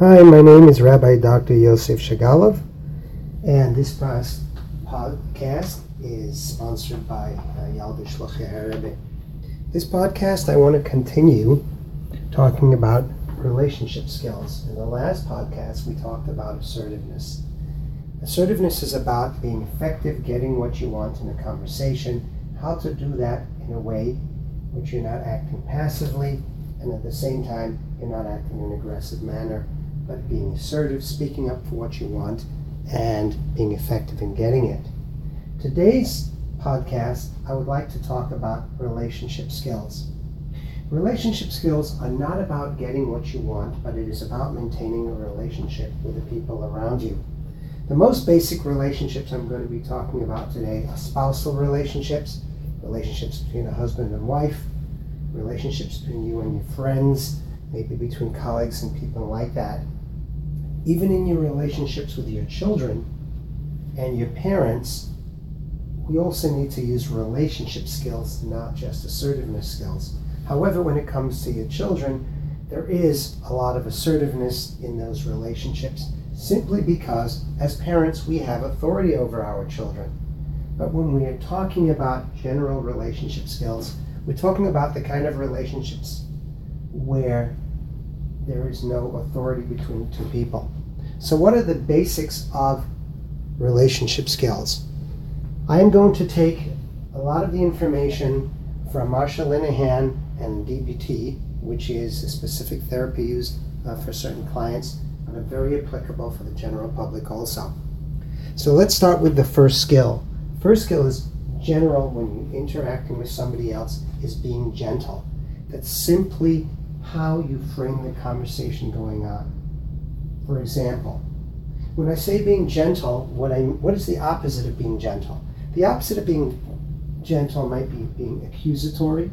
Hi, my name is Rabbi Dr. Yosef Shagalov, and this podcast is sponsored by uh, Yalda Shluchei. This podcast, I want to continue talking about relationship skills. In the last podcast, we talked about assertiveness. Assertiveness is about being effective, getting what you want in a conversation, how to do that in a way which you're not acting passively, and at the same time, you're not acting in an aggressive manner but being assertive, speaking up for what you want, and being effective in getting it. Today's podcast, I would like to talk about relationship skills. Relationship skills are not about getting what you want, but it is about maintaining a relationship with the people around you. The most basic relationships I'm going to be talking about today are spousal relationships, relationships between a husband and wife, relationships between you and your friends, maybe between colleagues and people like that even in your relationships with your children and your parents, we also need to use relationship skills, not just assertiveness skills. However, when it comes to your children, there is a lot of assertiveness in those relationships simply because, as parents, we have authority over our children. But when we are talking about general relationship skills, we're talking about the kind of relationships where there is no authority between two people. So, what are the basics of relationship skills? I am going to take a lot of the information from Marsha Linehan and DBT, which is a specific therapy used uh, for certain clients, and are very applicable for the general public also. So let's start with the first skill. First skill is general when you're interacting with somebody else is being gentle. That's simply how you frame the conversation going on. For example, when I say being gentle, what I what is the opposite of being gentle? The opposite of being gentle might be being accusatory,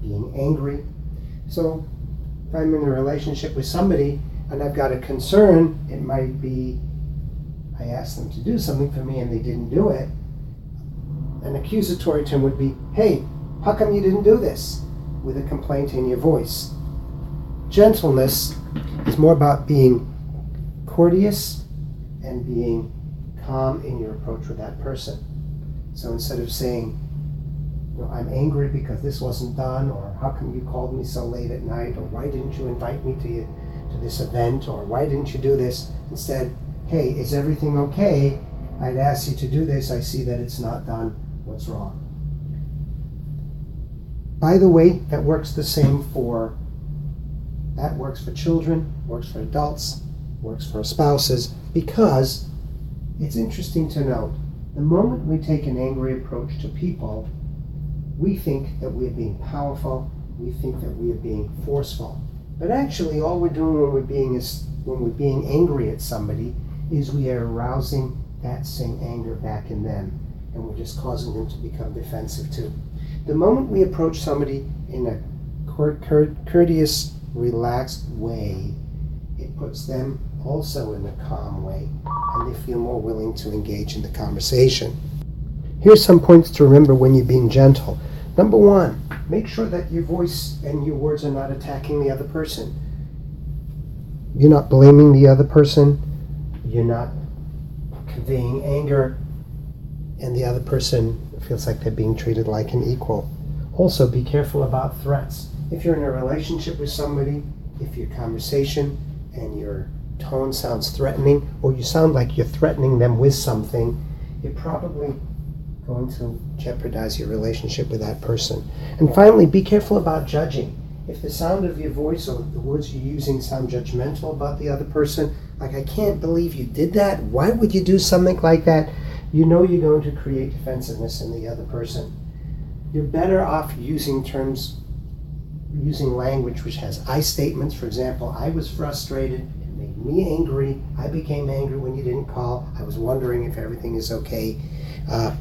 being angry. So if I'm in a relationship with somebody and I've got a concern, it might be I asked them to do something for me and they didn't do it. An accusatory term would be, hey, how come you didn't do this? With a complaint in your voice. Gentleness is more about being courteous and being calm in your approach with that person. So instead of saying, you know, I'm angry because this wasn't done, or how come you called me so late at night, or why didn't you invite me to you, to this event, or why didn't you do this? Instead, hey, is everything okay? I'd ask you to do this. I see that it's not done. What's wrong? By the way, that works the same for that works for children, works for adults, works for spouses, because it's interesting to note the moment we take an angry approach to people, we think that we are being powerful, we think that we are being forceful. But actually, all we're doing when we're being is when we're being angry at somebody is we are arousing that same anger back in them, and we're just causing them to become defensive too. The moment we approach somebody in a courteous relaxed way, it puts them also in a calm way, and they feel more willing to engage in the conversation. Here's some points to remember when you're being gentle. Number one, make sure that your voice and your words are not attacking the other person. You're not blaming the other person. You're not conveying anger, and the other person feels like they're being treated like an equal. Also, be careful about threats if you're in a relationship with somebody, if your conversation and your tone sounds threatening, or you sound like you're threatening them with something, you're probably going to jeopardize your relationship with that person. And finally, be careful about judging. If the sound of your voice or the words you're using sound judgmental about the other person, like, I can't believe you did that, why would you do something like that? You know you're going to create defensiveness in the other person. You're better off using terms using language which has I statements. For example, I was frustrated. Me angry. I became angry when you didn't call. I was wondering if everything is okay. Uh,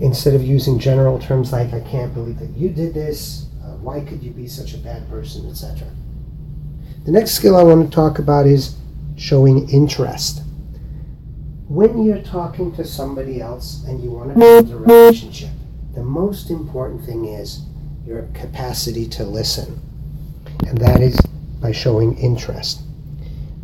instead of using general terms like I can't believe that you did this, uh, why could you be such a bad person, etc. The next skill I want to talk about is showing interest. When you're talking to somebody else and you want to build a relationship, the most important thing is your capacity to listen, and that is by showing interest.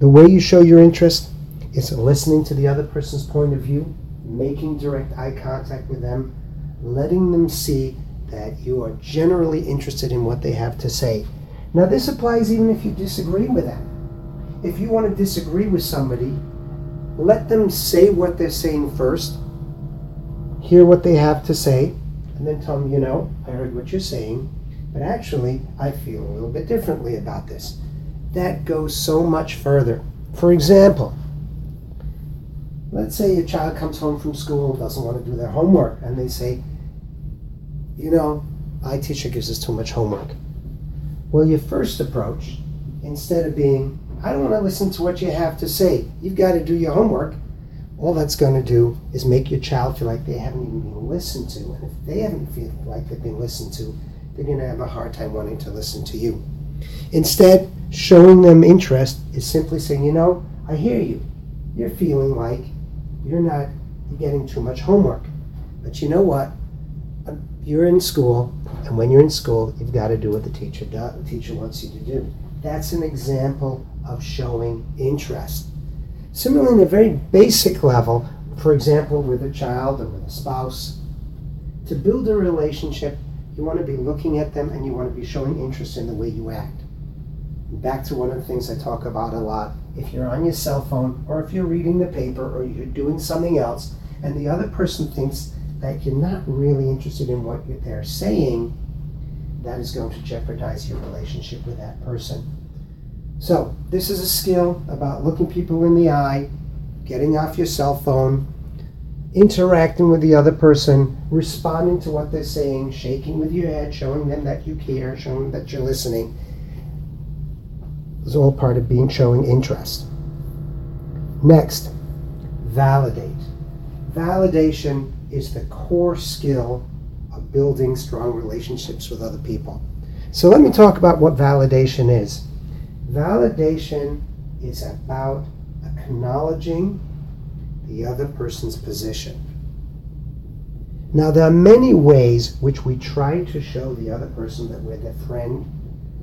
The way you show your interest is listening to the other person's point of view, making direct eye contact with them, letting them see that you are generally interested in what they have to say. Now, this applies even if you disagree with them. If you want to disagree with somebody, let them say what they're saying first, hear what they have to say, and then tell them, you know, I heard what you're saying, but actually, I feel a little bit differently about this. That goes so much further. For example, let's say a child comes home from school, and doesn't want to do their homework, and they say, you know, my teacher gives us too much homework. Well, your first approach, instead of being, I don't want to listen to what you have to say, you've got to do your homework, all that's going to do is make your child feel like they haven't even been listened to. And if they haven't feel like they've been listened to, they're going to have a hard time wanting to listen to you. Instead, showing them interest is simply saying, you know, I hear you. You're feeling like you're not getting too much homework. But you know what? Um, you're in school, and when you're in school, you've got to do what the teacher does, the teacher wants you to do. That's an example of showing interest. Similarly, in a very basic level, for example, with a child or with a spouse, to build a relationship, you want to be looking at them and you want to be showing interest in the way you act. Back to one of the things I talk about a lot. If you're on your cell phone or if you're reading the paper or you're doing something else and the other person thinks that you're not really interested in what they're saying, that is going to jeopardize your relationship with that person. So, this is a skill about looking people in the eye, getting off your cell phone, interacting with the other person, responding to what they're saying, shaking with your head, showing them that you care, showing them that you're listening. Is all part of being showing interest. Next, validate. Validation is the core skill of building strong relationships with other people. So let me talk about what validation is. Validation is about acknowledging the other person's position. Now, there are many ways which we try to show the other person that we're their friend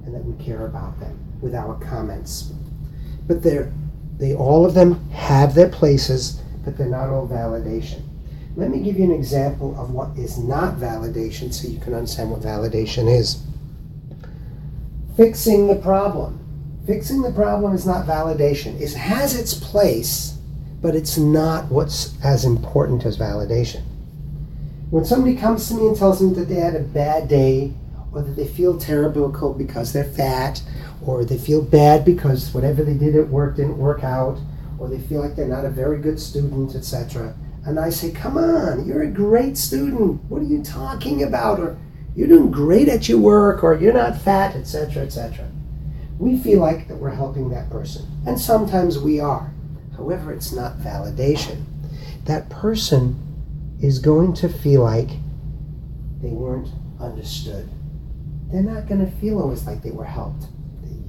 and that we care about them with our comments. But they're, they all of them have their places, but they're not all validation. Let me give you an example of what is not validation so you can understand what validation is. Fixing the problem. Fixing the problem is not validation. It has its place, but it's not what's as important as validation. When somebody comes to me and tells me that they had a bad day, or that they feel terrible because they're fat, or they feel bad because whatever they did at work didn't work out, or they feel like they're not a very good student, etc. And I say, Come on, you're a great student. What are you talking about? Or you're doing great at your work, or you're not fat, etc., etc. We feel like that we're helping that person, and sometimes we are. However, it's not validation. That person is going to feel like they weren't understood. They're not going to feel always like they were helped.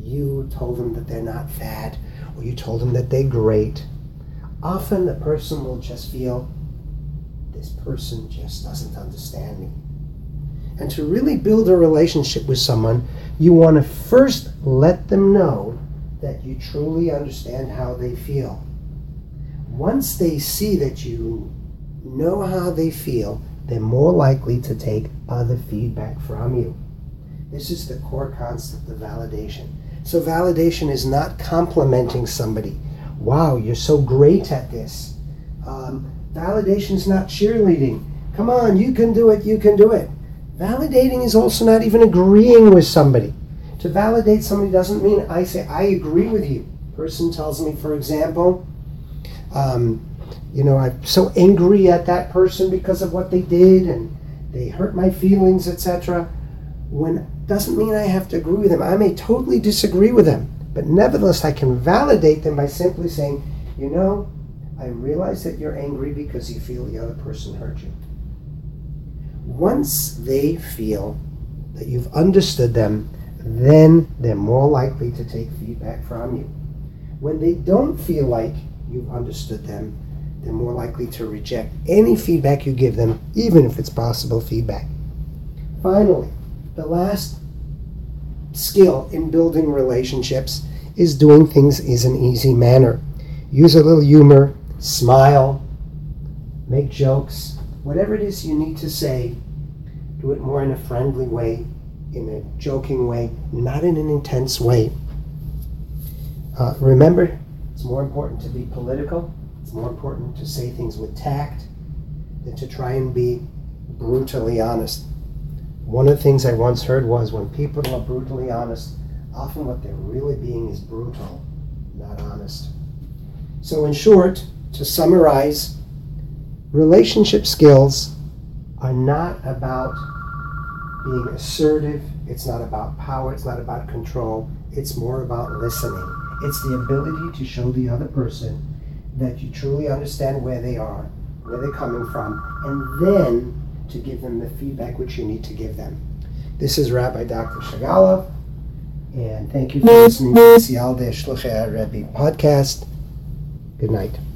You told them that they're not fat, or you told them that they're great. Often the person will just feel, this person just doesn't understand me. And to really build a relationship with someone, you want to first let them know that you truly understand how they feel once they see that you know how they feel, they're more likely to take other feedback from you. This is the core concept of validation. So, validation is not complimenting somebody. Wow, you're so great at this. Um, validation is not cheerleading. Come on, you can do it, you can do it. Validating is also not even agreeing with somebody. To validate somebody doesn't mean I say, I agree with you. Person tells me, for example, um, you know, I'm so angry at that person because of what they did and they hurt my feelings, etc. When doesn't mean I have to agree with them. I may totally disagree with them, but nevertheless, I can validate them by simply saying, you know, I realize that you're angry because you feel the other person hurt you. Once they feel that you've understood them, then they're more likely to take feedback from you. When they don't feel like you've understood them, they're more likely to reject any feedback you give them, even if it's possible feedback. Finally, the last skill in building relationships is doing things is an easy manner. Use a little humor, smile, make jokes, whatever it is you need to say, do it more in a friendly way, in a joking way, not in an intense way. Uh, remember, it's more important to be political. It's more important to say things with tact than to try and be brutally honest. One of the things I once heard was when people are brutally honest, often what they're really being is brutal, not honest. So, in short, to summarize, relationship skills are not about being assertive, it's not about power, it's not about control, it's more about listening. It's the ability to show the other person that you truly understand where they are, where they're coming from, and then to give them the feedback which you need to give them. This is Rabbi Dr. Shagalov, and thank you for mm-hmm. listening to the Sial de Shluchei Rebbe podcast. Good night.